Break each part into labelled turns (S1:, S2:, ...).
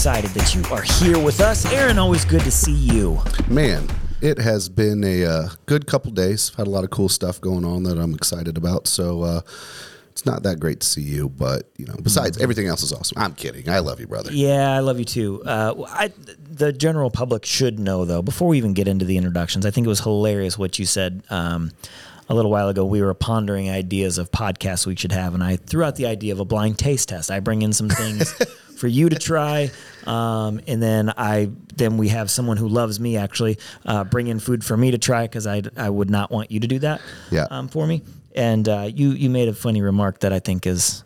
S1: excited that you are here with us. Aaron, always good to see you.
S2: Man, it has been a uh, good couple days. Had a lot of cool stuff going on that I'm excited about. So uh, it's not that great to see you, but you know, besides everything else is awesome. I'm kidding. I love you, brother.
S1: Yeah, I love you too. Uh, I, the general public should know, though, before we even get into the introductions, I think it was hilarious what you said um, a little while ago. We were pondering ideas of podcasts we should have, and I threw out the idea of a blind taste test. I bring in some things for you to try, um, and then I then we have someone who loves me actually uh, bring in food for me to try because I I would not want you to do that
S2: Yeah.
S1: um, for me. And uh, you you made a funny remark that I think is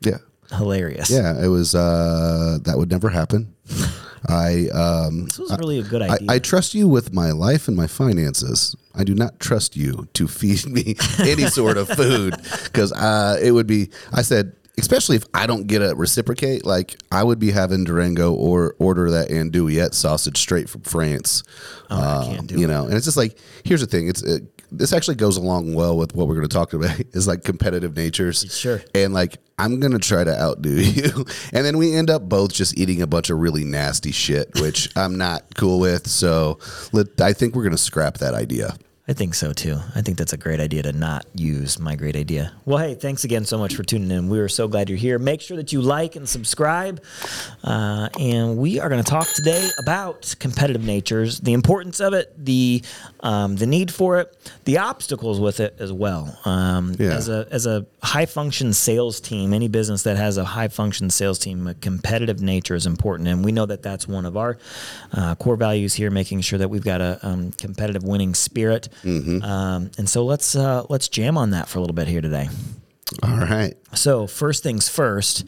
S2: Yeah.
S1: hilarious.
S2: Yeah, it was uh that would never happen. I um
S1: This was really a good
S2: I,
S1: idea.
S2: I trust you with my life and my finances. I do not trust you to feed me any sort of food because uh, it would be. I said, especially if I don't get a reciprocate, like I would be having Durango or order that andouillette sausage straight from France.
S1: Oh, I
S2: Uh,
S1: can't do
S2: you
S1: it.
S2: know, and it's just like here's the thing. It's it, this actually goes along well with what we're going to talk about. Is like competitive natures.
S1: Sure.
S2: And like I'm gonna try to outdo you, and then we end up both just eating a bunch of really nasty shit, which I'm not cool with. So let, I think we're gonna scrap that idea.
S1: I think so too. I think that's a great idea to not use my great idea. Well, hey, thanks again so much for tuning in. We are so glad you're here. Make sure that you like and subscribe. Uh, and we are going to talk today about competitive natures, the importance of it, the um, the need for it, the obstacles with it as well. Um,
S2: Yeah.
S1: As a as a high function sales team, any business that has a high function sales team, a competitive nature is important, and we know that that's one of our uh, core values here, making sure that we've got a um, competitive winning spirit. Um, and so let's uh, let's jam on that for a little bit here today.
S2: All right.
S1: So first things first,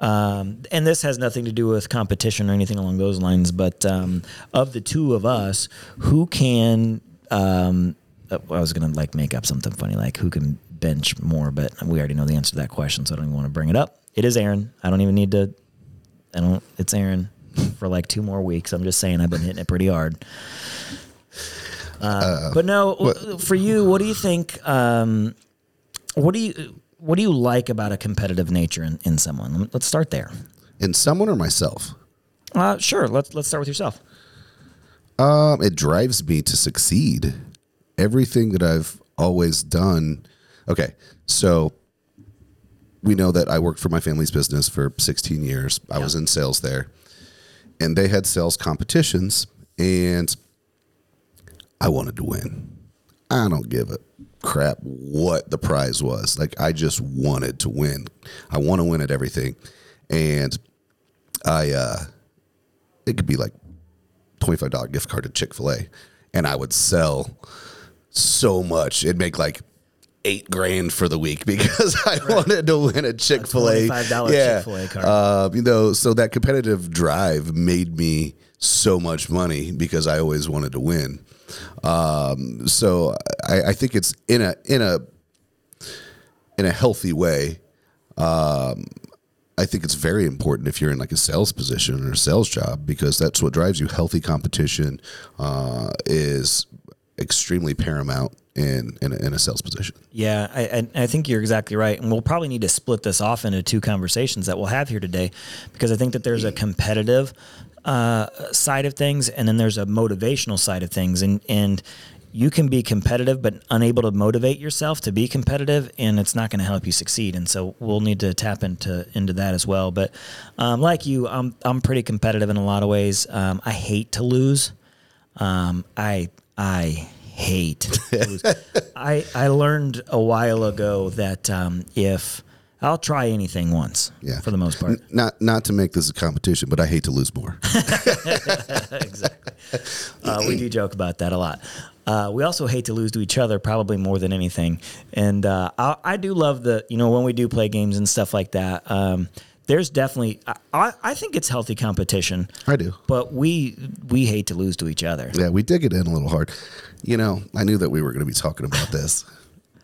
S1: um, and this has nothing to do with competition or anything along those lines, but um, of the two of us, who can? Um, uh, I was gonna like make up something funny, like who can bench more, but we already know the answer to that question, so I don't even want to bring it up. It is Aaron. I don't even need to. I don't. It's Aaron for like two more weeks. I'm just saying I've been hitting it pretty hard. Uh, but no, for you, what do you think? Um, what do you what do you like about a competitive nature in, in someone? Let's start there.
S2: In someone or myself,
S1: Uh, sure. Let's let's start with yourself.
S2: um, it drives me to succeed. Everything that I've always done. Okay, so we know that I worked for my family's business for 16 years. I was in sales there, and they had sales competitions, and I wanted to win. I don't give a crap what the prize was. Like I just wanted to win. I want to win at everything, and I uh, it could be like twenty five dollar gift card to Chick fil A, and I would sell so much. It'd make like eight grand for the week because I wanted to win a Chick Fil A.
S1: $25 Chick-fil-A card.
S2: Uh, you know, so that competitive drive made me so much money because I always wanted to win. Um, so I, I think it's in a in a in a healthy way. Um, I think it's very important if you're in like a sales position or a sales job because that's what drives you. Healthy competition uh, is extremely paramount in in a, in a sales position.
S1: Yeah, I, I, I think you're exactly right, and we'll probably need to split this off into two conversations that we'll have here today, because I think that there's a competitive uh, side of things, and then there's a motivational side of things, and and you can be competitive but unable to motivate yourself to be competitive, and it's not going to help you succeed. And so we'll need to tap into into that as well. But um, like you, I'm I'm pretty competitive in a lot of ways. Um, I hate to lose. Um, I I hate. to lose. I I learned a while ago that um, if I'll try anything once,
S2: Yeah.
S1: for the most part.
S2: Not not to make this a competition, but I hate to lose more.
S1: exactly. Uh, we do joke about that a lot. Uh, we also hate to lose to each other, probably more than anything. And uh, I, I do love the, you know, when we do play games and stuff like that. Um, there's definitely, I- I, I think it's healthy competition.
S2: I do.
S1: But we we hate to lose to each other.
S2: Yeah, we dig it in a little hard. You know, I knew that we were going to be talking about this,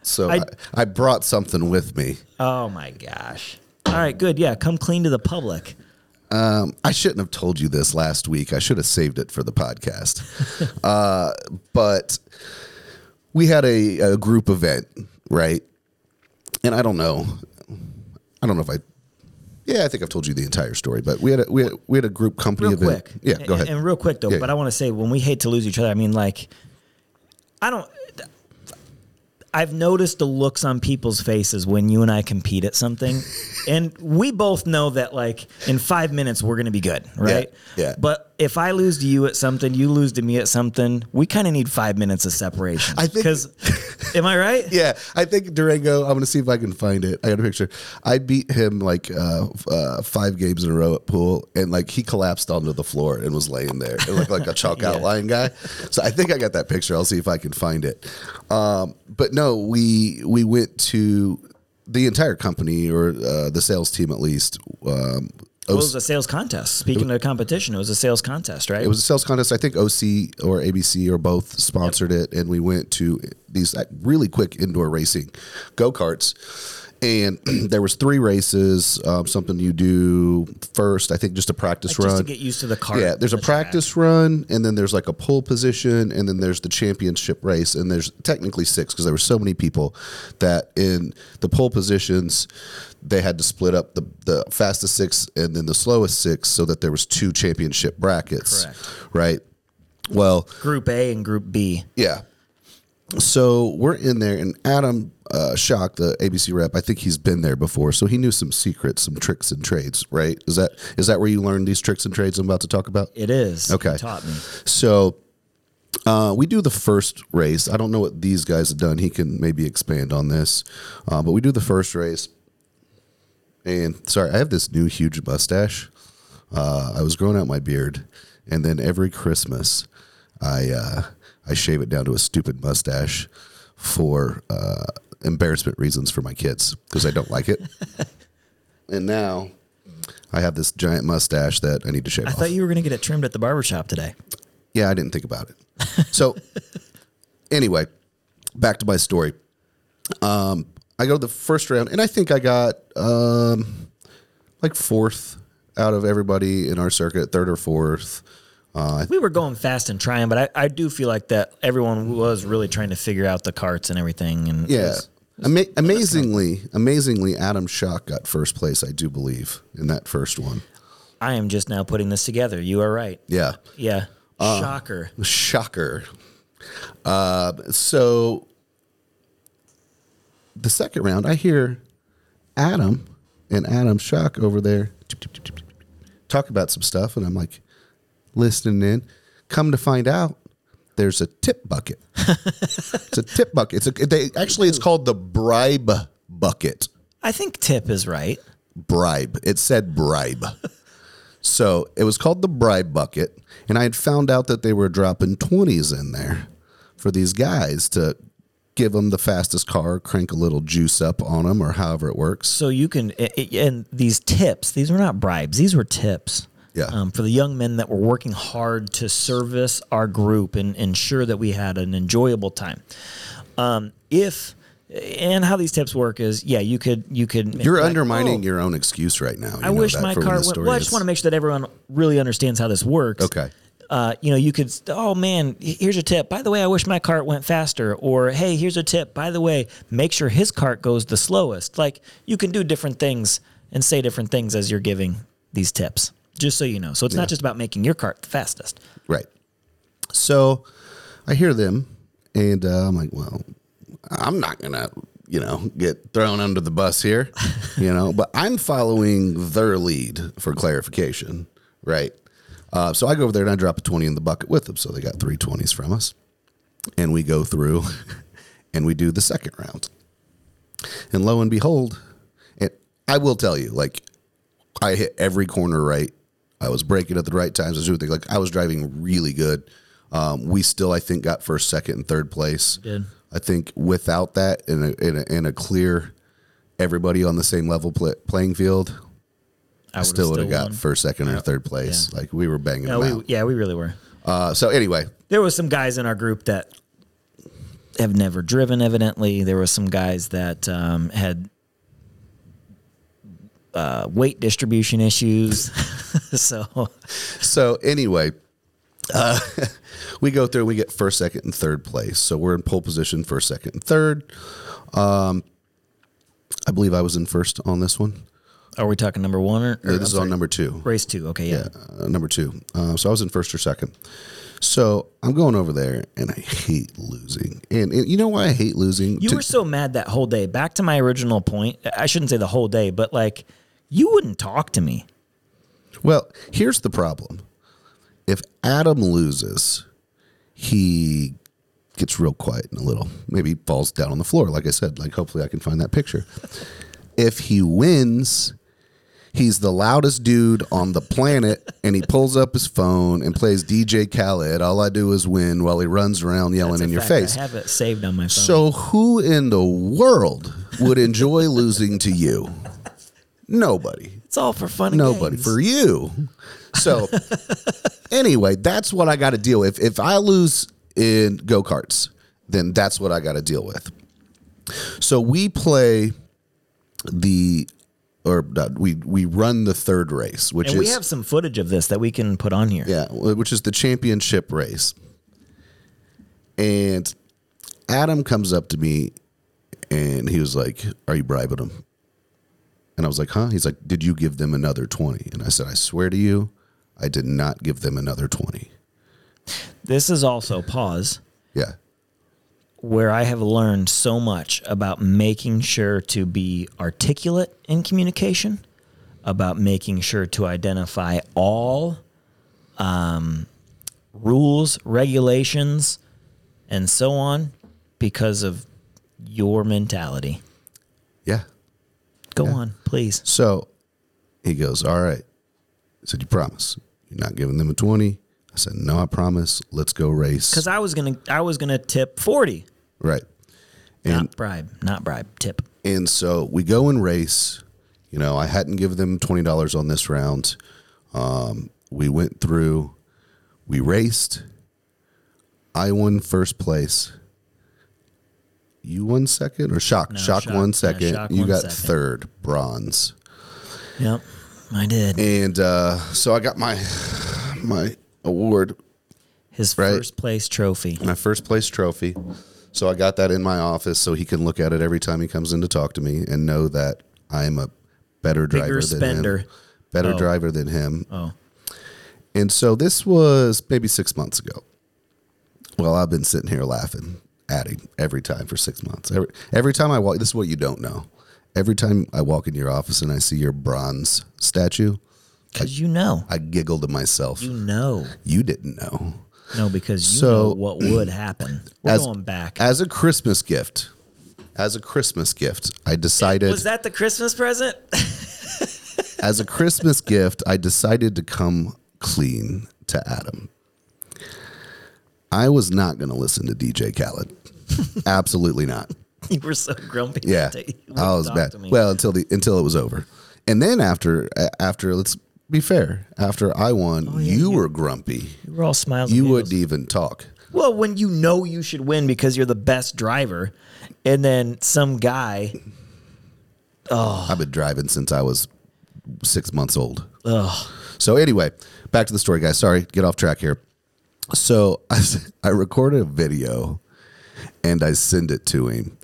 S2: so I,
S1: I-
S2: I brought something with me.
S1: Oh my gosh. All right, good. Yeah, come clean to the public.
S2: Um, I shouldn't have told you this last week. I should have saved it for the podcast. uh, but we had a, a group event, right? And I don't know. I don't know if I Yeah, I think I've told you the entire story, but we had a we had, we had a group company
S1: real
S2: event.
S1: quick.
S2: Yeah, go ahead.
S1: And real quick though,
S2: Yeah.
S1: but I want to say when we hate to lose each other, I mean like I don't I've noticed the looks on people's faces when you and I compete at something. and we both know that like in 5 minutes we're going to be good, right?
S2: yeah.
S1: But if I lose to you at something, you lose to me at something, we kind of need 5 minutes of separation.
S2: I think-
S1: cuz am I right?
S2: yeah, I think Durango. I'm gonna see if I can find it. I got a picture. I beat him like uh, uh, five games in a row at pool, and like he collapsed onto the floor and was laying there. It looked like a chalk
S1: Yeah.
S2: outline guy. So I think I got that picture. I'll see if I can find it. Um, but no, we we went to the entire company or uh, the sales team at least. Um,
S1: It was a sales contest. Speaking of competition, it was a sales contest, right?
S2: It was a sales contest. I think OC or ABC or both sponsored it, and we went to these really quick indoor racing go karts. And there was three races. Um, something you do first, I think, just a practice
S1: Like,
S2: run.
S1: just to get used to the car.
S2: yeah, there's a
S1: the track.
S2: practice run, and then there's like a pole position, and then there's the championship race, and there's technically six because there were so many people that in the pole positions they had to split up the, the fastest six and then the slowest six so that there was two championship brackets,
S1: Correct.
S2: right? Well,
S1: Group A and Group B.
S2: yeah. So we're in there, and Adam uh, Shock, the ABC rep, I think he's been there before, so he knew some secrets, some tricks and trades, right? Is that is that where you learned these tricks and trades I'm about to talk about?
S1: It is.
S2: Okay.
S1: He taught me.
S2: So uh, we do the first race. I don't know what these guys have done. He can maybe expand on this, uh, but we do the first race. And sorry, I have this new huge mustache. Uh, I was growing out my beard, and then every Christmas, I uh, I shave it down to a stupid mustache for uh, embarrassment reasons for my kids because I don't like it. and now I have this giant mustache that I need to shave
S1: I
S2: off.
S1: thought you were going to get it trimmed at the barber shop today.
S2: Yeah, I didn't think about it. So, anyway, back to my story. Um, I go to the first round, and I think I got um, like fourth out of everybody in our circuit, third or fourth.
S1: We were going fast and trying, but I, I do feel like that everyone was really trying to figure out the carts and everything. And it
S2: Yeah.
S1: was-
S2: Ama- amazingly, amazingly, Adam Shock got first place, I do believe, in that first one.
S1: I am just now putting this together. You are right.
S2: Yeah.
S1: Yeah.
S2: Uh,
S1: Shocker.
S2: Shocker. Uh, so the second round, I hear Adam and Adam Shock over there talk about some stuff, and I'm like listening in. Come to find out, there's a tip bucket. it's a tip bucket. It's a they actually it's called the bribe bucket.
S1: I think Tip is right.
S2: Bribe. It said bribe. So it was called the bribe bucket, and I had found out that they were dropping twenties in there for these guys to give them the fastest car, crank a little juice up on them, or however it works.
S1: So you can, and these tips, these were not bribes, these were tips.
S2: Yeah.
S1: Um, for the young men that were working hard to service our group and ensure that we had an enjoyable time. Um, if, and how these tips work is, yeah, you could, you could.
S2: You're
S1: like,
S2: undermining
S1: oh,
S2: your own excuse right now. You
S1: I wish my car went. Well, I just want to make sure that everyone really understands how this works.
S2: Okay.
S1: Uh, you know, you could. Oh man, here's a tip. By the way, I wish my cart went faster. Or hey, here's a tip. By the way, make sure his cart goes the slowest. Like you can do different things and say different things as you're giving these tips. Just so you know. So it's not just about making your cart the fastest.
S2: Right. So I hear them, and uh, I'm like, well, I'm not gonna, you know, get thrown under the bus here, you know. But I'm following their lead for clarification, right? Uh, so I go over there and I drop a twenty in the bucket with them. So they got three 20s from us, and we go through, and we do the second round, and lo and behold, and I will tell you, like, I hit every corner right. I was braking at the right times. I was doing things like I was driving really good. Um, we still, I think, got first, second, and third place.
S1: Did.
S2: I think without that in a, in a, in a clear, everybody on the same level pl- playing field,
S1: I
S2: I still would have got
S1: won.
S2: first, second, or third place. Like we were banging
S1: No, we,
S2: out.
S1: yeah, we really were.
S2: Uh, so anyway,
S1: There was some guys in our group that have never driven. Evidently, there were some guys that um, had uh, weight distribution issues. so
S2: so anyway, uh, we go through. We get first, second, and third place. So we're in pole position, first, second, and third. Um, I believe I was in first on this one.
S1: Are we talking number one or, or
S2: Yeah,
S1: I'm
S2: this is
S1: sorry,
S2: on number two.
S1: race two? Okay, yeah.
S2: uh, number two. Uh, so I was in first or second. So I'm going over there, and I hate losing. And, and you know why I hate losing?
S1: You
S2: To-
S1: were so mad that whole day. Back to my original point. I shouldn't say the whole day, but like you wouldn't talk to me.
S2: well, here's the problem. If Adam loses, he gets real quiet in a little. Maybe falls down on the floor, like I said. Like hopefully I can find that picture. If he wins, he's the loudest dude on the planet, and he pulls up his phone and plays DJ Khaled. All I do is win while he runs around yelling in your
S1: fact.
S2: face.
S1: I have it saved on my phone.
S2: So, who in the world would enjoy losing to you? Nobody.
S1: it's all for fun.
S2: Nobody.
S1: games.
S2: For you. So, anyway, that's what I got to deal with. If I lose in go karts, then that's what I got to deal with. So, we play the, or we we run the third race, which
S1: and
S2: is
S1: we have some footage of this that we can put on here.
S2: yeah, which is the championship race. And Adam comes up to me and he was like, Are you bribing them? And I was like, Huh? He's like, Did you give them another 20? And I said, I swear to you, I did not give them another 20.
S1: This is also pause
S2: Yeah.
S1: where I have learned so much about making sure to be articulate in communication, about making sure to identify all um, rules, regulations, and so on because of your mentality.
S2: Yeah.
S1: Go on, please.
S2: So he goes, All right. I said, You promise? You're not giving them a 20? I said, No, I promise. Let's go race.
S1: Because I was gonna, I was gonna tip forty,
S2: Right. And
S1: not bribe, not bribe, tip.
S2: And so we go and race. You know, I hadn't given them twenty dollars on this round. Um, we went through. We raced. I won first place. You won second, or Shock?
S1: No,
S2: Shock,
S1: Shock-
S2: won
S1: yeah. Shock
S2: you
S1: won
S2: got
S1: second.
S2: third, bronze.
S1: Yep, I did.
S2: And uh, so I got my my award,
S1: His
S2: right.
S1: first place trophy.
S2: my first place trophy. So I got that in my office, so he can look at it every time he comes in to talk to me and know that I'm a better driver
S1: Bigger
S2: than
S1: spender.
S2: him. Better
S1: Oh.
S2: driver than him.
S1: Oh,
S2: And so this was maybe six months ago. Well, I've been sitting here laughing him every time for six months. Every, every time I walk, this is what you don't know. Every time I walk in your office and I see your bronze statue,
S1: because you know,
S2: I giggle to myself.
S1: you know,
S2: You didn't know.
S1: no, because you
S2: So-
S1: know what would happen. We're
S2: As-
S1: going back.
S2: As a Christmas gift, as a Christmas gift, I decided
S1: Was that the Christmas present?
S2: as a Christmas gift, I decided to come clean to Adam. I was not going to listen to DJ Khaled. Absolutely not.
S1: you were so grumpy.
S2: Yeah. I was bad. Well, until the until it was over, and then after after let's be fair, after I won,
S1: Oh, yeah,
S2: you
S1: you-
S2: were grumpy.
S1: you were all smiles.
S2: You wouldn't even talk.
S1: Well, when you know you should win because you're the best driver, and then some guy, oh.
S2: I've been driving since I was six months old.
S1: ugh,
S2: So anyway, back to the story, guys. Sorry, get off track here. So I, I recorded a video and I send it to him,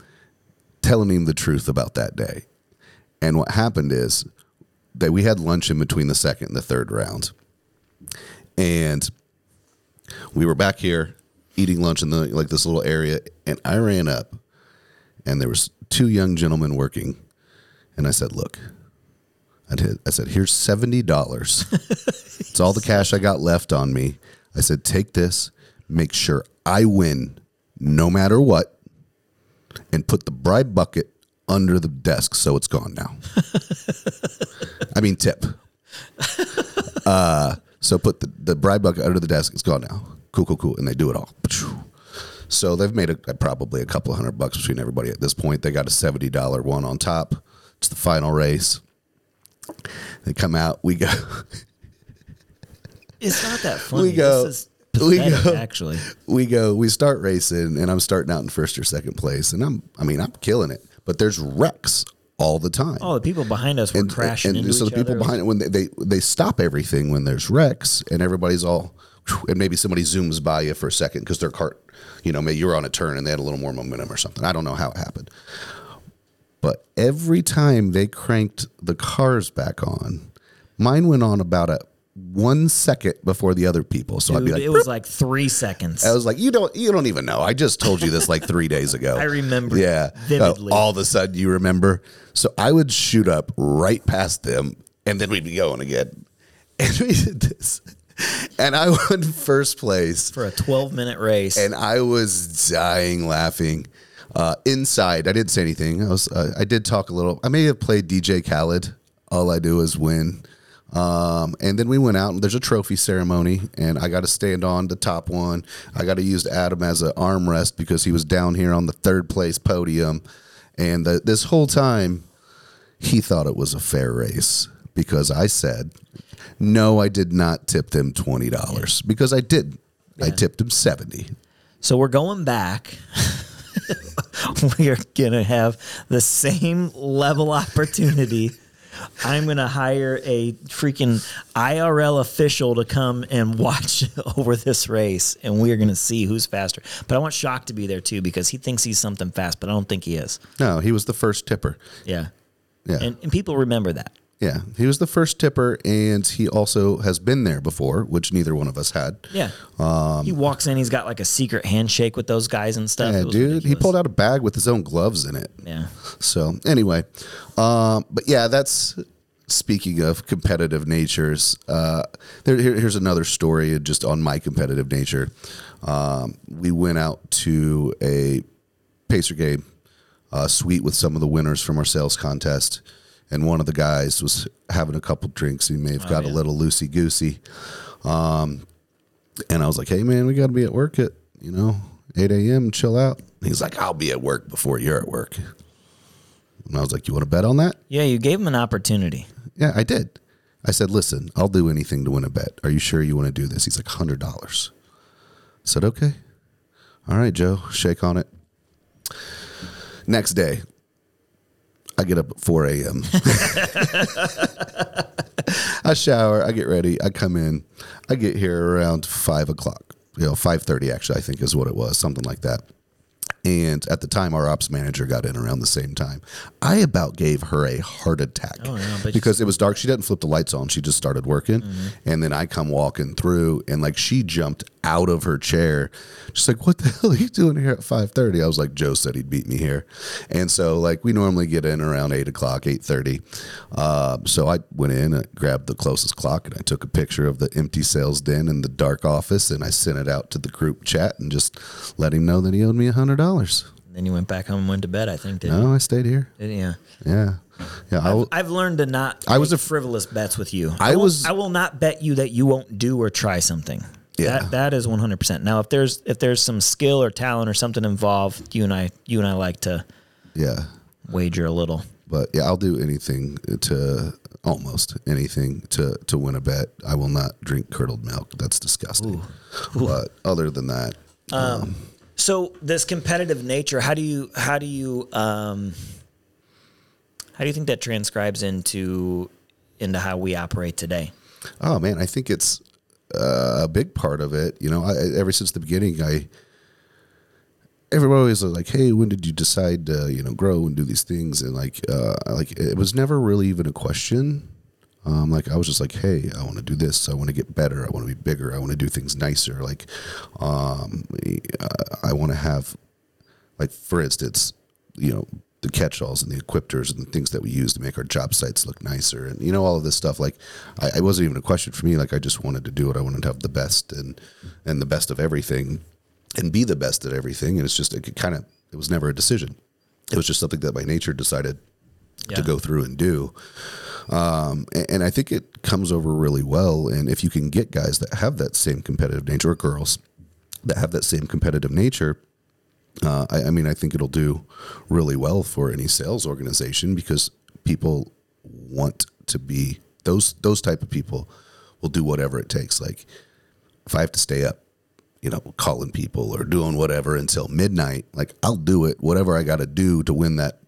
S2: telling him the truth about that day. And what happened is that we had lunch in between the second and the third round, and we were back here eating lunch in the like this little area, and I ran up, and there was two young gentlemen working, and I said, "Look." I did. I said, "Here's seventy dollars. it's all the cash I got left on me." I said, "Take this. Make sure I win, no matter what, and put the bribe bucket under the desk so it's gone now." I mean, tip. Uh, so put the the bribe bucket under the desk. It's gone now. Cool, cool, cool. And they do it all. So they've made a, probably a couple hundred bucks between everybody at this point. They got a seventy dollar one on top. It's the final race. They come out. We go.
S1: It's not that funny.
S2: We go-
S1: This is
S2: we go-
S1: actually.
S2: we go. We start racing, and I'm starting out in first or second place, and I'm. I mean, I'm killing it. But there's wrecks all the time.
S1: Oh, the people behind us were crashing
S2: and
S1: into
S2: so the people
S1: other.
S2: behind it when they, they they stop everything when there's wrecks and everybody's all and maybe somebody zooms by you for a second because their cart you know maybe you're on a turn and they had a little more momentum or something i don't know how it happened But every time they cranked the cars back on, mine went on about a one second before the other people. So I'd be like,
S1: it was like three seconds.
S2: I was like, you don't, you don't even know. I just told you this like three days ago.
S1: I remember
S2: Yeah.
S1: vividly.
S2: Uh, all of a sudden, you remember. So I would shoot up right past them, and then we'd be going again. And we did this, and I won first place,
S1: for a 12 minute race.
S2: and I was dying laughing. Uh, inside, I didn't say anything. I was, uh, I did talk a little. I may have played DJ Khaled. All I do is win. Um, and then we went out and there's a trophy ceremony and I got to stand on the top one. I got to use Adam as an armrest because he was down here on the third place podium. And the, this whole time he thought it was a fair race because I said, no, I did not tip them $20 because I did. I tipped him 70.
S1: So we're going back. we are going to have the same level opportunity. I'm going to hire a freaking IRL official to come and watch over this race, and we are going to see who's faster. But I want Shock to be there too because he thinks he's something fast, but I don't think he is.
S2: No, he was the first tipper.
S1: Yeah.
S2: Yeah.
S1: And, and people remember that.
S2: Yeah, he was the first tipper, and he also has been there before, which neither one of us had.
S1: Yeah. he walks in, he's got like a secret handshake with those guys and stuff.
S2: Um, Yeah, dude, he pulled out a bag with his own gloves in it.
S1: Yeah.
S2: So anyway, um, but yeah, that's speaking of competitive natures. Uh, there, here, here's another story just on my competitive nature. Um, we went out to a Pacer game uh, suite with some of the winners from our sales contest, and one of the guys was having a couple drinks. He may have got a little loosey goosey. Um, and I was like, "Hey, man, we got to be at work at you know 8 a.m. Chill out." And he's like, "I'll be at work before you're at work." And I was like, "You want to bet on that?"
S1: Yeah, you gave him an opportunity.
S2: Yeah, I did. I said, "Listen, I'll do anything to win a bet. Are you sure you want to do this?" He's like, hundred dollars." I said, "Okay, all right, Joe. Shake on it." Next day, I get up at four a.m. I shower, I get ready, I come in, I get here around five o'clock. You know, five thirty actually, I think is what it was, something like that. And at the time, our ops manager got in around the same time. I about gave her a heart attack
S1: Oh, yeah,
S2: because it was dark. She didn't flip the lights on. She just started working, and then I come walking through, and like she jumped out of her chair. She's like, "What the hell are you doing here at 5.30? I was like, "Joe said he'd beat me here," and so like we normally get in around eight o'clock, eight thirty. Uh, so I went in, and grabbed the closest clock, and I took a picture of the empty sales den in the dark office, and I sent it out to the group chat and just let him know that he owed me a hundred dollars.
S1: Then you went back home and went to bed, I think, didn't
S2: No, I stayed here.
S1: you? Yeah.
S2: Yeah, yeah. I, w-
S1: I've learned to not
S2: I was a-
S1: frivolous bets with you.
S2: I
S1: won't-
S2: was-
S1: I will not bet you that you won't do or try something.
S2: Yeah.
S1: That that is 100%. Now if there's if there's some skill or talent or something involved, you and I you and I like to
S2: yeah.
S1: wager a little.
S2: But yeah, I'll do anything to almost anything to to win a bet. I will not drink curdled milk. That's disgusting. But other than that, Um.
S1: So this competitive nature, how do you how do you um how do you think that transcribes into into how we operate today?
S2: oh man, I think it's uh, a big part of it. You know, I, ever since the beginning, I everybody was like, "Hey, when did you decide to you know grow and do these things?" And like, uh, like it was never really even a question. Um, like I was just like, hey, I want to do this. I want to get better. I want to be bigger. I want to do things nicer. Like, um, I want to have, like for instance, you know, the catch-alls and the equipters and the things that we use to make our job sites look nicer, and you know all of this stuff. Like, I, it wasn't even a question for me. Like, I just wanted to do it. I wanted to have the best and and the best of everything, and be the best at everything. And it's just it kind of it was never a decision. It was just something that by nature decided
S1: Yeah.
S2: to go through and do. Um, and, and I think it comes over really well. And if you can get guys that have that same competitive nature, or girls that have that same competitive nature, uh, I, I mean, I think it'll do really well for any sales organization because people want to be those those type of people will do whatever it takes. Like if I have to stay up, you know, calling people or doing whatever until midnight, like I'll do it. Whatever I got to do to win that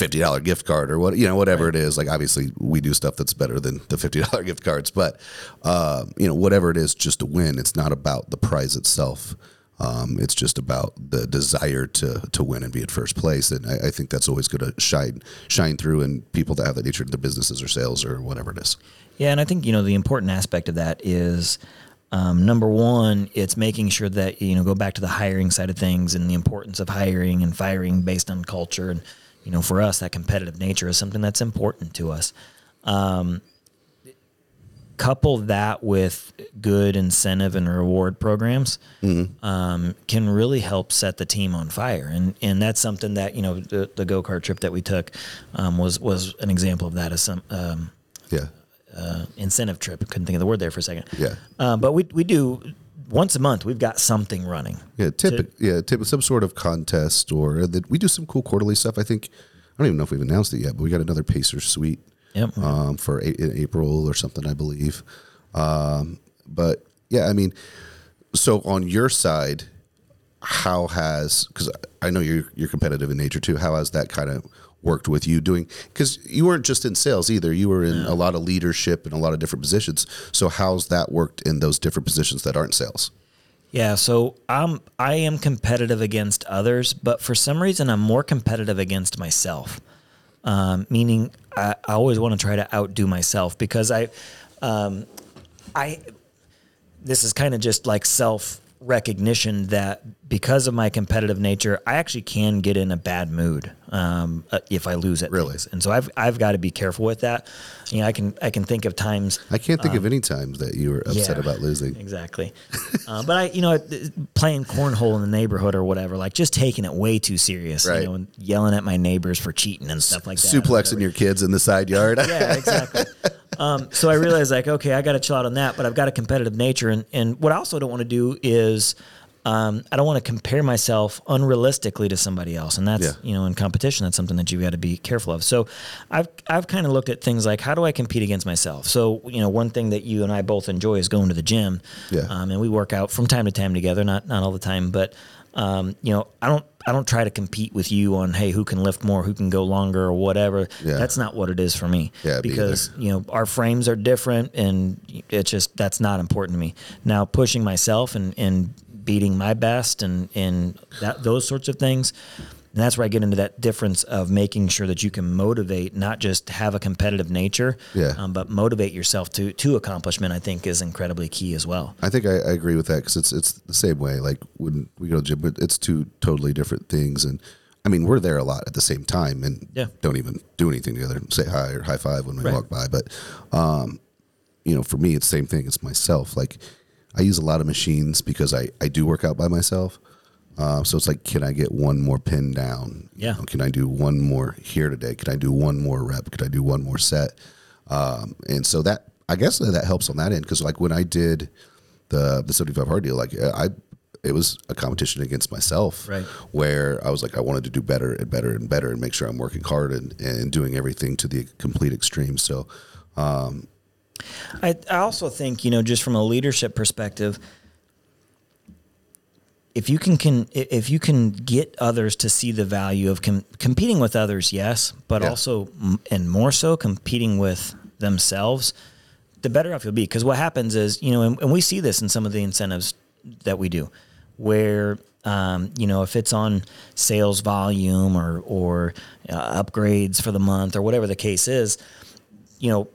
S2: fifty dollar gift card or what you know whatever it is. Like obviously we do stuff that's better than the fifty dollar gift cards, but uh, you know whatever it is, just to win. It's not about the prize itself. Um, it's just about the desire to to win and be at first place, and I, I think that's always going to shine shine through in people that have that nature in their businesses or sales or whatever it is.
S1: Yeah, and I think you know the important aspect of that is um, number one, it's making sure that you know go back to the hiring side of things and the importance of hiring and firing based on culture, and you know for us that competitive nature is something that's important to us. Um, couple that with good incentive and reward programs um, can really help set the team on fire. And and that's something that you know the, the go-kart trip that we took um, was was an example of that as some um,
S2: Yeah,
S1: uh, incentive trip. Couldn't think of the word there for a second.
S2: Yeah.
S1: uh, but we, we do once a month we've got something running.
S2: Yeah, tip, yeah, tip some sort of contest or that we do some cool quarterly stuff. I think I don't even know if we've announced it yet, but we got another Pacer Suite
S1: Yep.
S2: um, for a, in April or something, I believe. Um, but yeah, I mean, so on your side, how has because I know you're you're competitive in nature too. How has that kind of worked with you doing? Because you weren't just in sales either. You were in a lot of leadership and a lot of different positions. So how's that worked in those different positions that aren't sales?
S1: Yeah, so I'm I am competitive against others, but for some reason I'm more competitive against myself. Um, meaning I, I always want to try to outdo myself because I, um, I, this is kind of just like self recognition that because of my competitive nature, I actually can get in a bad mood um, uh, if I lose it.
S2: Really?
S1: things, and so I've I've got to be careful with that. You know, I can I can think of times
S2: I can't think of any times that you were upset
S1: yeah,
S2: about losing.
S1: Exactly. uh, but I, you know, playing cornhole in the neighborhood or whatever, like just taking it way too serious,
S2: Right.
S1: you know, and yelling at my neighbors for cheating and stuff like that.
S2: Suplexing your kids in the side yard.
S1: Yeah, exactly. Um, so I realized like, okay, I got to chill out on that, but I've got a competitive nature, and and what I also don't want to do is. Um, I don't want to compare myself unrealistically to somebody else, and that's
S2: Yeah.
S1: you know in competition that's something that you've got to be careful of. So, I've I've kind of looked at things like how do I compete against myself. So you know one thing that you and I both enjoy is going to the gym,
S2: Yeah.
S1: um, and we work out from time to time together, not not all the time, but um, you know I don't I don't try to compete with you on hey who can lift more, who can go longer or whatever.
S2: Yeah.
S1: That's not what it is for me.
S2: Yeah,
S1: because you know our frames are different, and it's just that's not important to me. Now pushing myself and and beating my best and and that those sorts of things. And that's where I get into that difference of making sure that you can motivate, not just have a competitive nature,
S2: Yeah.
S1: um, but motivate yourself to to accomplishment. I think is incredibly key as well.
S2: I think I, I agree with that because it's it's the same way. Like when we go to the gym, but it's two totally different things. And I mean, we're there a lot at the same time, and
S1: Yeah.
S2: don't even do anything together. Say hi or high five when we
S1: Right.
S2: walk by. But um, you know, for me, it's the same thing. It's myself. Like I use a lot of machines because I I do work out by myself. Uh, so it's like, can I get one more pin down? You
S1: Yeah.
S2: know, can I do one more here today? Can I do one more rep? Can I do one more set? Um, and so that I guess that helps on that end because like when I did the the 75 hard deal, like I it was a competition against myself,
S1: Right.
S2: Where I was like, I wanted to do better and better and better and make sure I'm working hard and, and doing everything to the complete extreme. So,
S1: I, I also think you know just from a leadership perspective if you can, can if you can get others to see the value of com- competing with others yes but
S2: Yeah.
S1: also and more so competing with themselves the better off you'll be because what happens is you know and, and we see this in some of the incentives that we do where um, you know if it's on sales volume or or uh, upgrades for the month or whatever the case is you know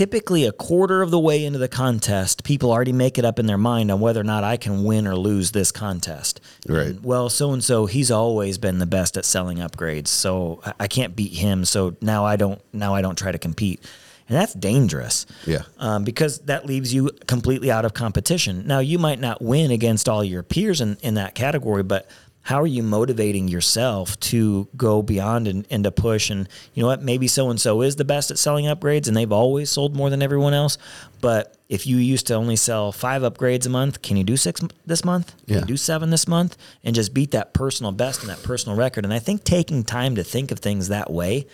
S1: typically a quarter of the way into the contest, people already make it up in their mind on whether or not I can win or lose this contest.
S2: Right.
S1: And, well, so and so, he's always been the best at selling upgrades, so I- I can't beat him. So now I don't. Now I don't try to compete, and that's dangerous.
S2: Yeah.
S1: Um, because that leaves you completely out of competition. Now you might not win against all your peers in, in that category, but how are you motivating yourself to go beyond and, and to push? And you know what? Maybe so and so is the best at selling upgrades and they've always sold more than everyone else. But if you used to only sell five upgrades a month can you do six this month? Can
S2: Yeah.
S1: you do seven this month? And just beat that personal best and that personal record. And i think taking time to think of things that way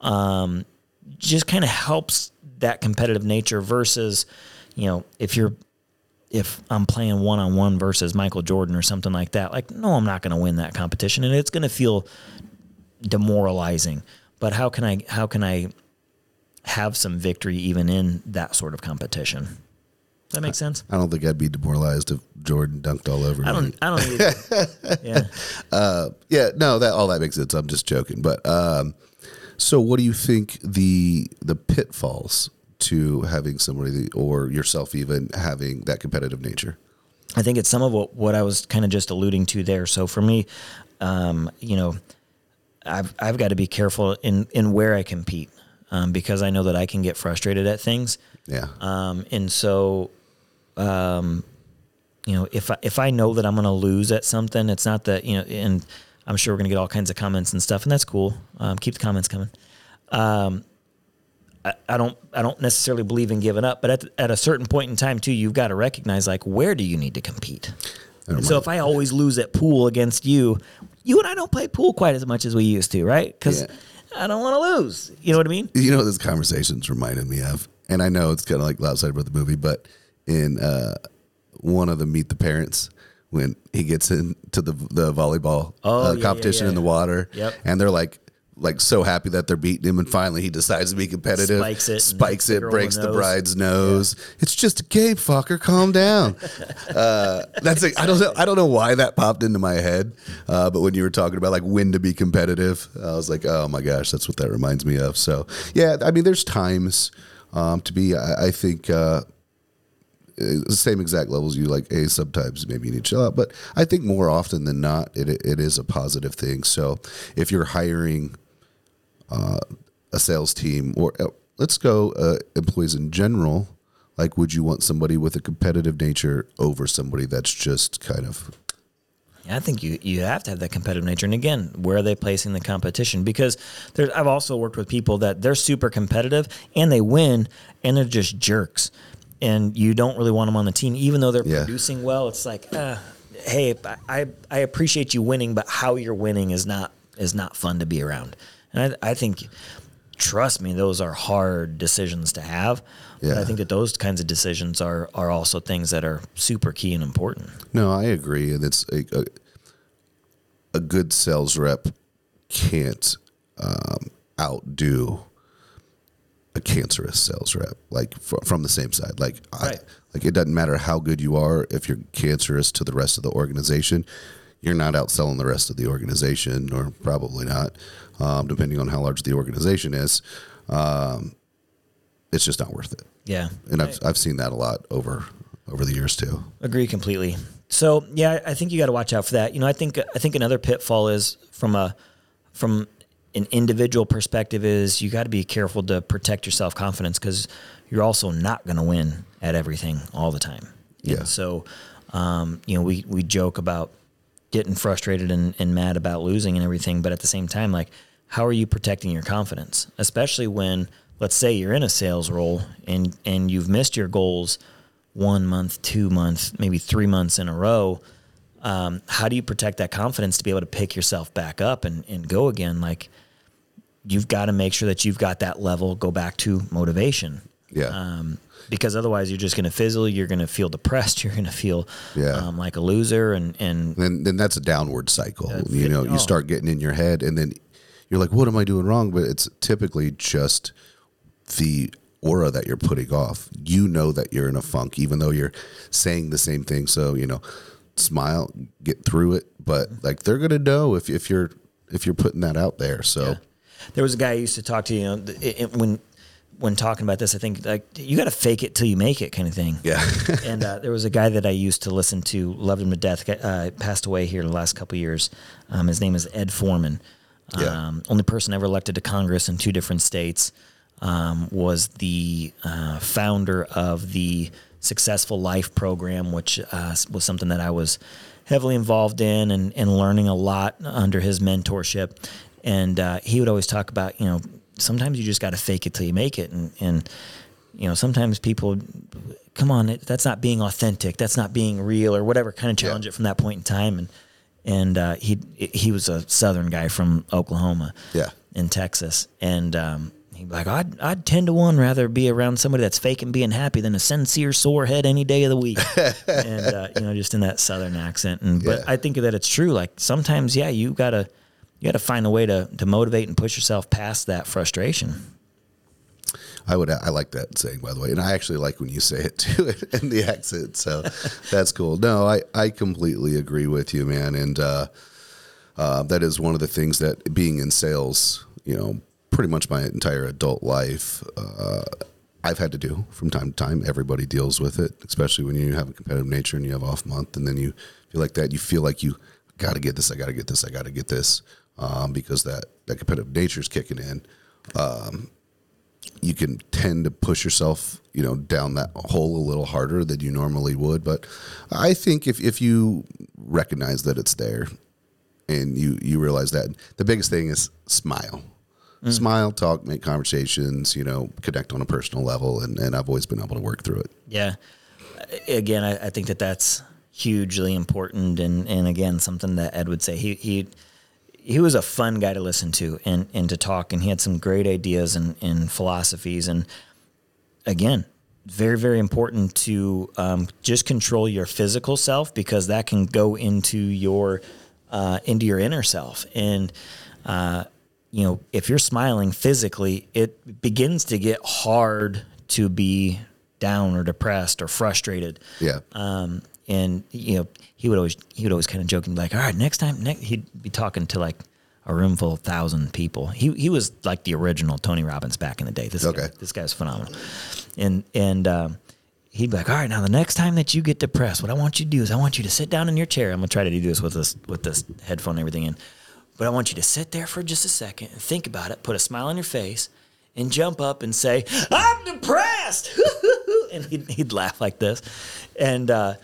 S1: um, just kind of helps that competitive nature versus you know if you're if I'm playing one on one versus Michael Jordan or something like that, like, no, I'm not going to win that competition and it's going to feel demoralizing. But how can I, how can I have some victory even in that sort of competition? that makes sense?
S2: I don't think I'd be demoralized if Jordan dunked all over me.
S1: I don't. I don't either. yeah.
S2: Uh, yeah, no, that all that makes sense. I'm just joking. But um, so, what do you think the the pitfalls to having somebody or yourself even having that competitive nature?
S1: I think it's some of what, what I was kind of just alluding to there. So for me, um, you know, I've I've got to be careful in in where I compete um, because I know that I can get frustrated at things.
S2: Yeah,
S1: Um, and so, um, you know, if I, if I know that I'm going to lose at something, it's not that, you know, and I'm sure we're going to get all kinds of comments and stuff and that's cool. Um, keep the comments coming. Um, I, I don't, I don't necessarily believe in giving up, but at, at a certain point in time too, you've got to recognize like, where do you need to compete? So if I always lose at pool against you, you and I don't play pool quite as much as we used to, right? Cause
S2: Yeah.
S1: I don't want to lose. You know what I mean?
S2: you know what this conversation's reminded me of, and I know it's kind of like outside about the movie, but in uh, one of the Meet the Parents. When he gets into the the volleyball
S1: Oh,
S2: uh,
S1: yeah, yeah,
S2: competition
S1: yeah.
S2: in the water,
S1: Yep.
S2: and they're like, like so happy that they're beating him, and finally he decides to be competitive,
S1: Spikes it
S2: spikes
S1: the
S2: it, breaks
S1: the nose.
S2: bride's nose. It's just a game, fucker. Calm down. uh, that's a, I don't know. I don't know why that popped into my head, uh, but when you were talking about like when to be competitive, I was like, oh my gosh, that's what that reminds me of. So yeah, I mean, there's times um, to be. I, I think. Uh, the same exact levels you like hey sometimes maybe you need to chill out but i think more often than not it, it is a positive thing so if you're hiring uh, a sales team or uh, let's go uh, employees in general like would you want somebody with a competitive nature over somebody that's just kind of
S1: I think you you have to have that competitive nature. And again, where are they placing the competition? Because there's I've also worked with people that they're super competitive and they win and they're just jerks. And you don't really want them on the team, even though they're
S2: Yeah.
S1: producing well. It's like, uh, hey, I I appreciate you winning, but how you're winning is not is not fun to be around. And I, I think, trust me, those are hard decisions to have. But I think that those kinds of decisions are are also things that are super key and important.
S2: no i agree and it's a, a, a good sales rep can't um, outdo a cancerous sales rep like fr- from the same side like
S1: Right.
S2: I, like it doesn't matter how good you are if you're cancerous to the rest of the organization you're not outselling the rest of the organization or probably not um, depending on how large the organization is um, it's just not worth it
S1: Yeah.
S2: and I've, I've seen that a lot over over the years too
S1: Agree completely. So yeah, I think you got to watch out for that. You know, I think I think another pitfall is from a from an individual perspective is you got to be careful to protect your self confidence because you're also not going to win at everything all the time.
S2: Yeah.
S1: And so, um, you know, we we joke about getting frustrated and, and mad about losing and everything, but at the same time, like, how are you protecting your confidence, especially when let's say you're in a sales role and and you've missed your goals one month, two months, maybe three months in a row. Um, how do you protect that confidence to be able to pick yourself back up and, and go again? Like you've got to make sure that you've got that level, go back to motivation.
S2: yeah
S1: Um, because otherwise you're just going to fizzle. You're going to feel depressed. You're going to feel
S2: Yeah.
S1: um, like a loser. And, and
S2: then then that's a downward cycle.
S1: Uh,
S2: you know,
S1: oh.
S2: you start getting in your head, and then you're like, "What am I doing wrong?" But it's typically just the aura that you're putting off. You know that you're in a funk, even though you're saying the same thing. So you know, smile, get through it. But like they're gonna know if if you're if you're putting that out there. So
S1: there was a guy I used to talk to, you know, it, it- when, when talking about this, I think like you got to fake it till you make it kind of thing.
S2: yeah,
S1: and uh, there was a guy that I used to listen to, loved him to death. Uh, passed away here the last couple of years. Um, his name is Ed Foreman. Um, Only person ever elected to Congress in two different states. Um, was the uh, founder of the Successful Life program, which uh, was something that I was heavily involved in and, and learning a lot under his mentorship. And uh, he would always talk about, you know, sometimes you just got to fake it till you make it. And, and you know, sometimes people, come on, that's not being authentic. That's not being real or whatever. Kind of challenge it from that point in time. And and uh, he he was a Southern guy from Oklahoma,
S2: Yeah.
S1: in Texas, and um, he'd be like, I'd I'd ten to one rather be around somebody that's faking being happy than a sincere sore head any day of the week. and uh, you know, just in that Southern accent. And but
S2: Yeah.
S1: I think that it's true. Like sometimes, yeah, you gotta you gotta find a way to to motivate and push yourself past that frustration.
S2: I would. I like that saying, by the way, and I actually like when you say it too, in the accent. So that's cool. No, I I completely agree with you, man, and uh, uh, that is one of the things that being in sales, you know, pretty much my entire adult life. Uh, I've had to do from time to time. Everybody deals with it, especially when you have a competitive nature and you have off month, and then you feel like that. You feel like you got to get this. I got to get this. I got to get this um, because that that competitive nature is kicking in. Um, you can tend to push yourself, you know, down that hole a little harder than you normally would. But I think if if you recognize that it's there, and you you realize that the biggest thing is smile. Mm. Smile, talk, make conversations, you know, connect on a personal level, and, and I've always been able to work through it.
S1: Yeah. Again, I, I think that that's hugely important, and and again, something that Ed would say. He he he was a fun guy to listen to and and to talk, and he had some great ideas and and philosophies, and again. Very, very important to um, just control your physical self because that can go into your uh, into your inner self. And uh, you know, if you're smiling physically, it begins to get hard to be down or depressed or frustrated.
S2: Yeah.
S1: Um, and you know, he would always he would always kind of joking like, "All right, next time." Next, he'd be talking to like a room full of thousand people. He he was like the original Tony Robbins back in the day. This
S2: Okay.
S1: guy, this guy's phenomenal. And and um, he'd be like, "All right, now the next time that you get depressed, what I want you to do is I want you to sit down in your chair. I'm gonna try to do this with this with this headphone and everything in, but I want you to sit there for just a second and think about it. Put a smile on your face." And jump up and say, "I'm depressed," and he'd, he'd laugh like this, and uh,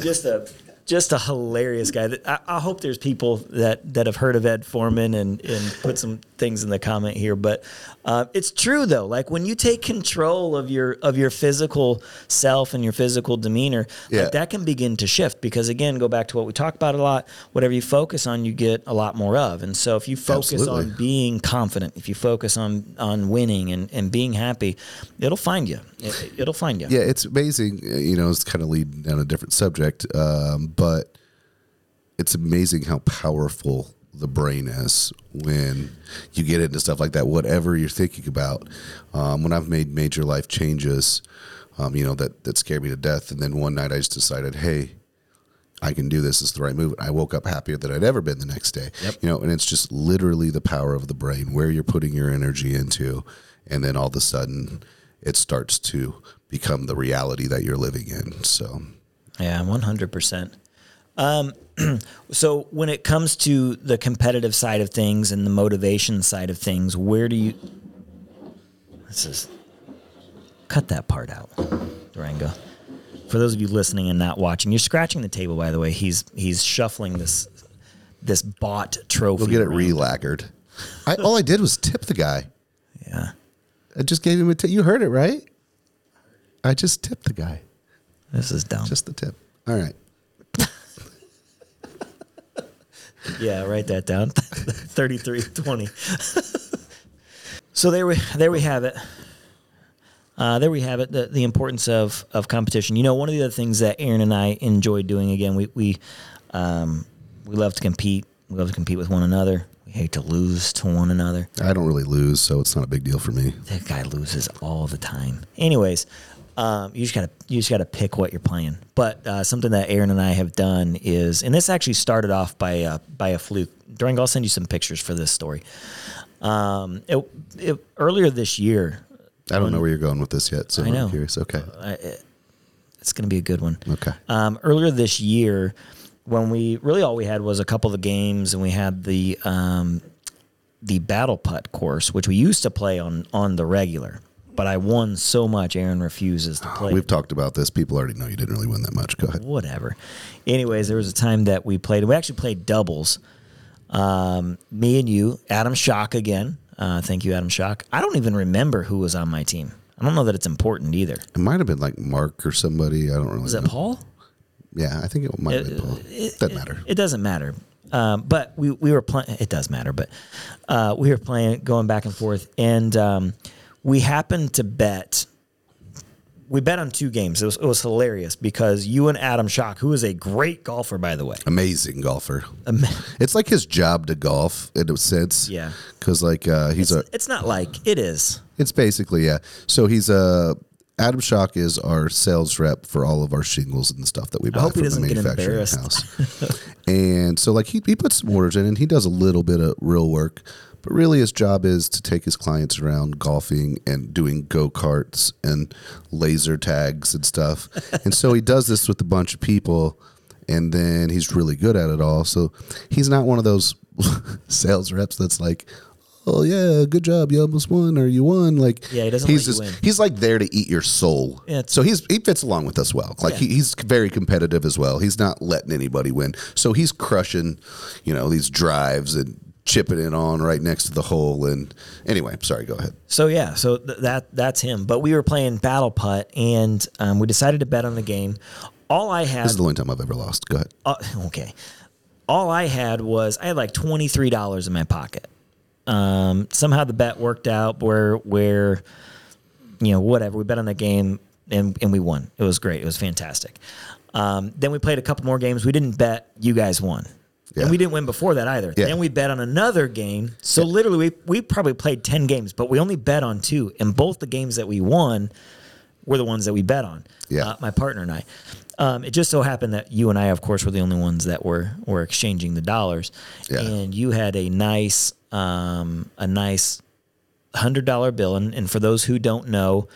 S1: just a just a hilarious guy. That I, I hope there's people that that have heard of Ed Foreman and and put some things in the comment here. But uh, it's true though. Like when you take control of your of your physical self and your physical demeanor,
S2: Yeah.
S1: like that can begin to shift. Because again, go back to what we talk about a lot. Whatever you focus on, you get a lot more of. And so if you focus
S2: Absolutely.
S1: on being confident, if you focus on on winning and and being happy, it'll find you. It, it'll find you.
S2: Yeah, it's amazing. You know, it's kind of leading down a different subject, um, but it's amazing how powerful the brain is when you get into stuff like that. Whatever you're thinking about, um, when I've made major life changes, um, you know that that scared me to death, and then one night I just decided, hey. I can do this. It's the right move. I woke up happier than I'd ever been the next day.
S1: Yep.
S2: You know, and it's just literally the power of the brain, where you're putting your energy into, and then all of a sudden, it starts to become the reality that you're living in. So,
S1: Yeah, one hundred percent. So when it comes to the competitive side of things and the motivation side of things, where do you? This is cut that part out, Durango. For those of you listening and not watching, you're scratching the table. By the way, he's he's shuffling this this bought trophy.
S2: we'll get it
S1: around.
S2: re-lacquered. I, all I did was tip the guy.
S1: Yeah,
S2: I just gave him a tip. You heard it, right? I just tipped the guy.
S1: this is dumb.
S2: Just the tip. All right.
S1: Yeah, write that down. 3320. so there we there we have it. Uh, there we have it. The, the importance of, of competition. You know, one of the other things that Aaron and I enjoy doing. Again, we we um, we love to compete. We love to compete with one another. We hate to lose to one another.
S2: I don't really lose, so it's not a big deal for me.
S1: That guy loses all the time. Anyways, um, you just gotta you just gotta pick what you're playing. But uh, something that Aaron and I have done is, and this actually started off by uh, by a fluke. During I'll send you some pictures for this story. Um, it, it, earlier this year,
S2: I don't know where you're going with this yet, so
S1: I
S2: I'm
S1: know.
S2: curious. Okay.
S1: it's gonna be a good one.
S2: Okay.
S1: Um, earlier this year, when we really all we had was a couple of games, and we had the um, the battle putt course, which we used to play on on the regular. But I won so much, Aaron refuses to play.
S2: We've talked about this. People already know you didn't really win that much. Go ahead.
S1: whatever. Anyways, there was a time that we played. We actually played doubles. Um, me and you, Adam Shock again. Uh, thank you, Adam Shock. I don't even remember who was on my team. I don't know that it's important either.
S2: It might have been like Mark or somebody. I don't really
S1: Was that
S2: know.
S1: Paul?
S2: Yeah, I think it might have been Paul. Doesn't matter.
S1: It doesn't matter. Um, but we, we were playing. It does matter, but uh, we were playing, going back and forth, and um, we happened to bet we bet on two games. It was, it was hilarious because you and Adam Shock, who is a great golfer, by the way.
S2: Amazing golfer. it's like his job to golf in a sense.
S1: Yeah.
S2: Because like uh, he's
S1: It's,
S2: a.
S1: it's not like it is.
S2: It's basically yeah. So he's a. Adam Shock is our sales rep for all of our shingles and the stuff that we buy from the manufacturing house. and so like he, he puts some orders in and he does a little bit of real work, but really his job is to take his clients around golfing and doing go karts and laser tags and stuff. and so he does this with a bunch of people, and then he's really good at it all. So he's not one of those sales reps that's like. Oh yeah, good job! You almost won, or you won. Like
S1: Yeah, he doesn't
S2: He's just
S1: win.
S2: he's like there to eat your soul.
S1: Yeah,
S2: so he's he fits along with us well. Like
S1: Yeah.
S2: he, he's very competitive as well. He's not letting anybody win. So he's crushing, you know, these drives and chipping it on right next to the hole. And anyway, sorry, go ahead.
S1: So yeah, so th- that that's him. But we were playing battle putt, and um, we decided to bet on the game. All I had,
S2: This is the only time I've ever lost. Go ahead.
S1: uh, okay, all I had was I had like twenty three dollars in my pocket. Um, somehow the bet worked out where where you know whatever we bet on the game and and we won. It was great. It was fantastic. Um, then we played a couple more games. We didn't bet. You guys won.
S2: Yeah.
S1: And we didn't win before that either.
S2: Yeah.
S1: Then we bet on another game. So literally, we, we probably played 10 games, but we only bet on two. And both the games that we won were the ones that we bet on.
S2: Yeah.
S1: Uh, my partner and I. Um, it just so happened that you and I, of course, were the only ones that were were exchanging the dollars.
S2: Yeah.
S1: And you had a nice um, a nice hundred dollar bill. And, and for those who don't know,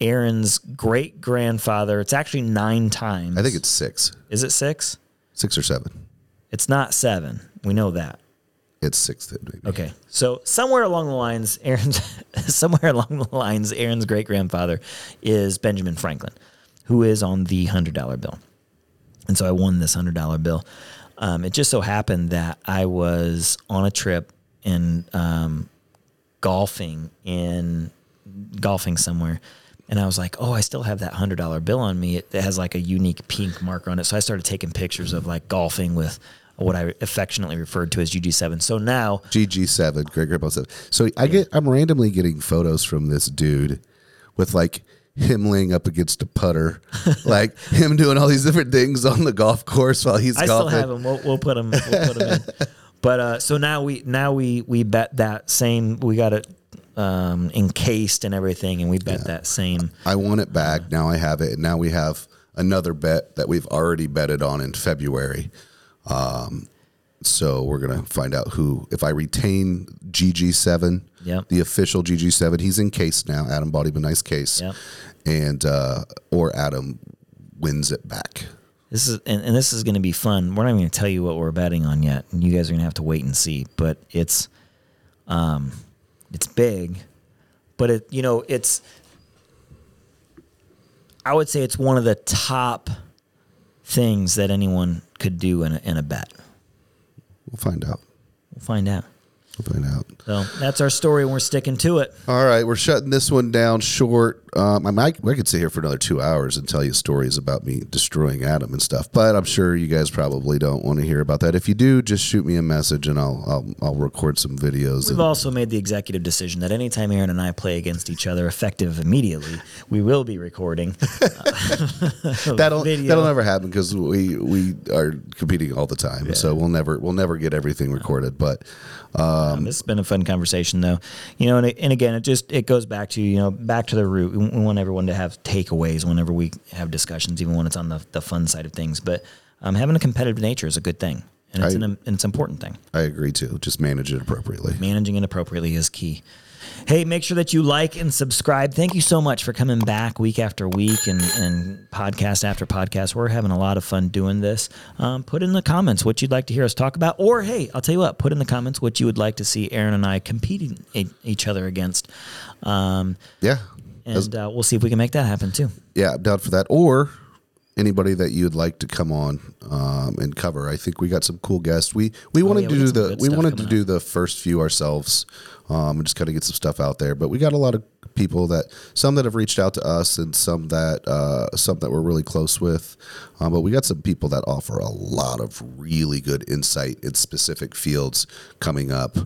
S1: Aaron's great grandfather. It's actually nine times.
S2: I think it's six,
S1: is it six?
S2: six or seven.
S1: It's not seven. We know that.
S2: It's six. Maybe.
S1: Okay, so somewhere along the lines, Aaron's somewhere along the lines, Aaron's great grandfather is Benjamin Franklin, who is on the hundred dollar bill, and so I won this hundred dollar bill. Um, it just so happened that I was on a trip and um, golfing in golfing somewhere. And I was like, oh, I still have that hundred dollar bill on me. It, it has like a unique pink marker on it. So I started taking pictures of like golfing with what I affectionately referred to as GG7. So now
S2: GG seven, Great Grandpa seven. So I get I'm randomly getting photos from this dude with like him laying up against a putter, like him doing all these different things on the golf course while he's
S1: I still
S2: golfing.
S1: have them. We'll, we'll put him. We'll put 'em in. But uh, so now we now we we bet that same. We got it um, encased and everything, and we bet that same.
S2: I want it back. Now I have it, and now we have another bet that we've already betted on in February. Um, so we're gonna find out who. If I retain GG seven,
S1: Yep.
S2: the official GG seven, he's in case now. Adam bought him a nice case,
S1: Yep.
S2: and uh, or Adam wins it back.
S1: This is and, and this is going to be fun. We're not even going to tell you what we're betting on yet, and you guys are going to have to wait and see. But it's, um, it's big, but it you know it's. I would say it's one of the top things that anyone could do in a, in a bet.
S2: We'll find out.
S1: We'll find out.
S2: We'll find out.
S1: So that's our story, and we're sticking to it.
S2: All right, we're shutting this one down short. Um, I might, I could sit here for another two hours and tell you stories about me destroying Adam and stuff, but I'm sure you guys probably don't want to hear about that. If you do, just shoot me a message and I'll I'll, I'll record some videos.
S1: We've
S2: and-
S1: also made the executive decision that anytime Aaron and I play against each other, effective immediately, we will be recording.
S2: that'll
S1: video.
S2: that'll never happen because we we are competing all the time, so we'll never we'll never get everything recorded. But
S1: Um, this has been a fun conversation, though. You know, and, and again, it just it goes back to you know back to the root. We, want everyone to have takeaways whenever we have discussions, even when it's on the, the fun side of things. But um, having a competitive nature is a good thing, and it's
S2: I-
S1: an and it's an important thing.
S2: I agree too. Just manage it appropriately.
S1: Managing it appropriately is key. Hey, make sure that you like and subscribe. Thank you so much for coming back week after week and, and podcast after podcast. We're having a lot of fun doing this. Um, put in the comments what you'd like to hear us talk about. Or, hey, I'll tell you what, put in the comments what you would like to see Aaron and I competing e- each other against. Um,
S2: Yeah,
S1: and uh, we'll see if we can make that happen too.
S2: yeah, I'm down for that. Or anybody that you'd like to come on um, and cover. I think we got some cool guests. We we wanted
S1: yeah,
S2: to do the we wanted to do the first few ourselves um, and just kind of get some stuff out there. But we got a lot of people that some that have reached out to us and some that uh, some that we're really close with. Um, but we got some people that offer a lot of really good insight in specific fields coming up.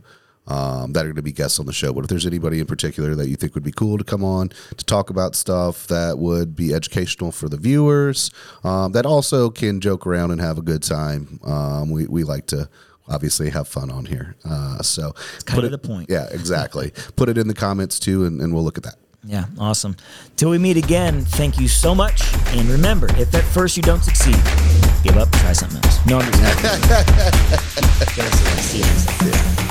S2: Um, that are going to be guests on the show. But if there's anybody in particular that you think would be cool to come on to talk about stuff that would be educational for the viewers, um, that also can joke around and have a good time, um, we, we like to obviously have fun on here. Uh, so
S1: kind
S2: put
S1: of
S2: it-
S1: the point.
S2: Yeah, exactly. put it in the comments too, and, and we'll look at that.
S1: Yeah, awesome. Till we meet again, thank you so much. And remember, if at first you don't succeed, give up, try something else. No, I'm just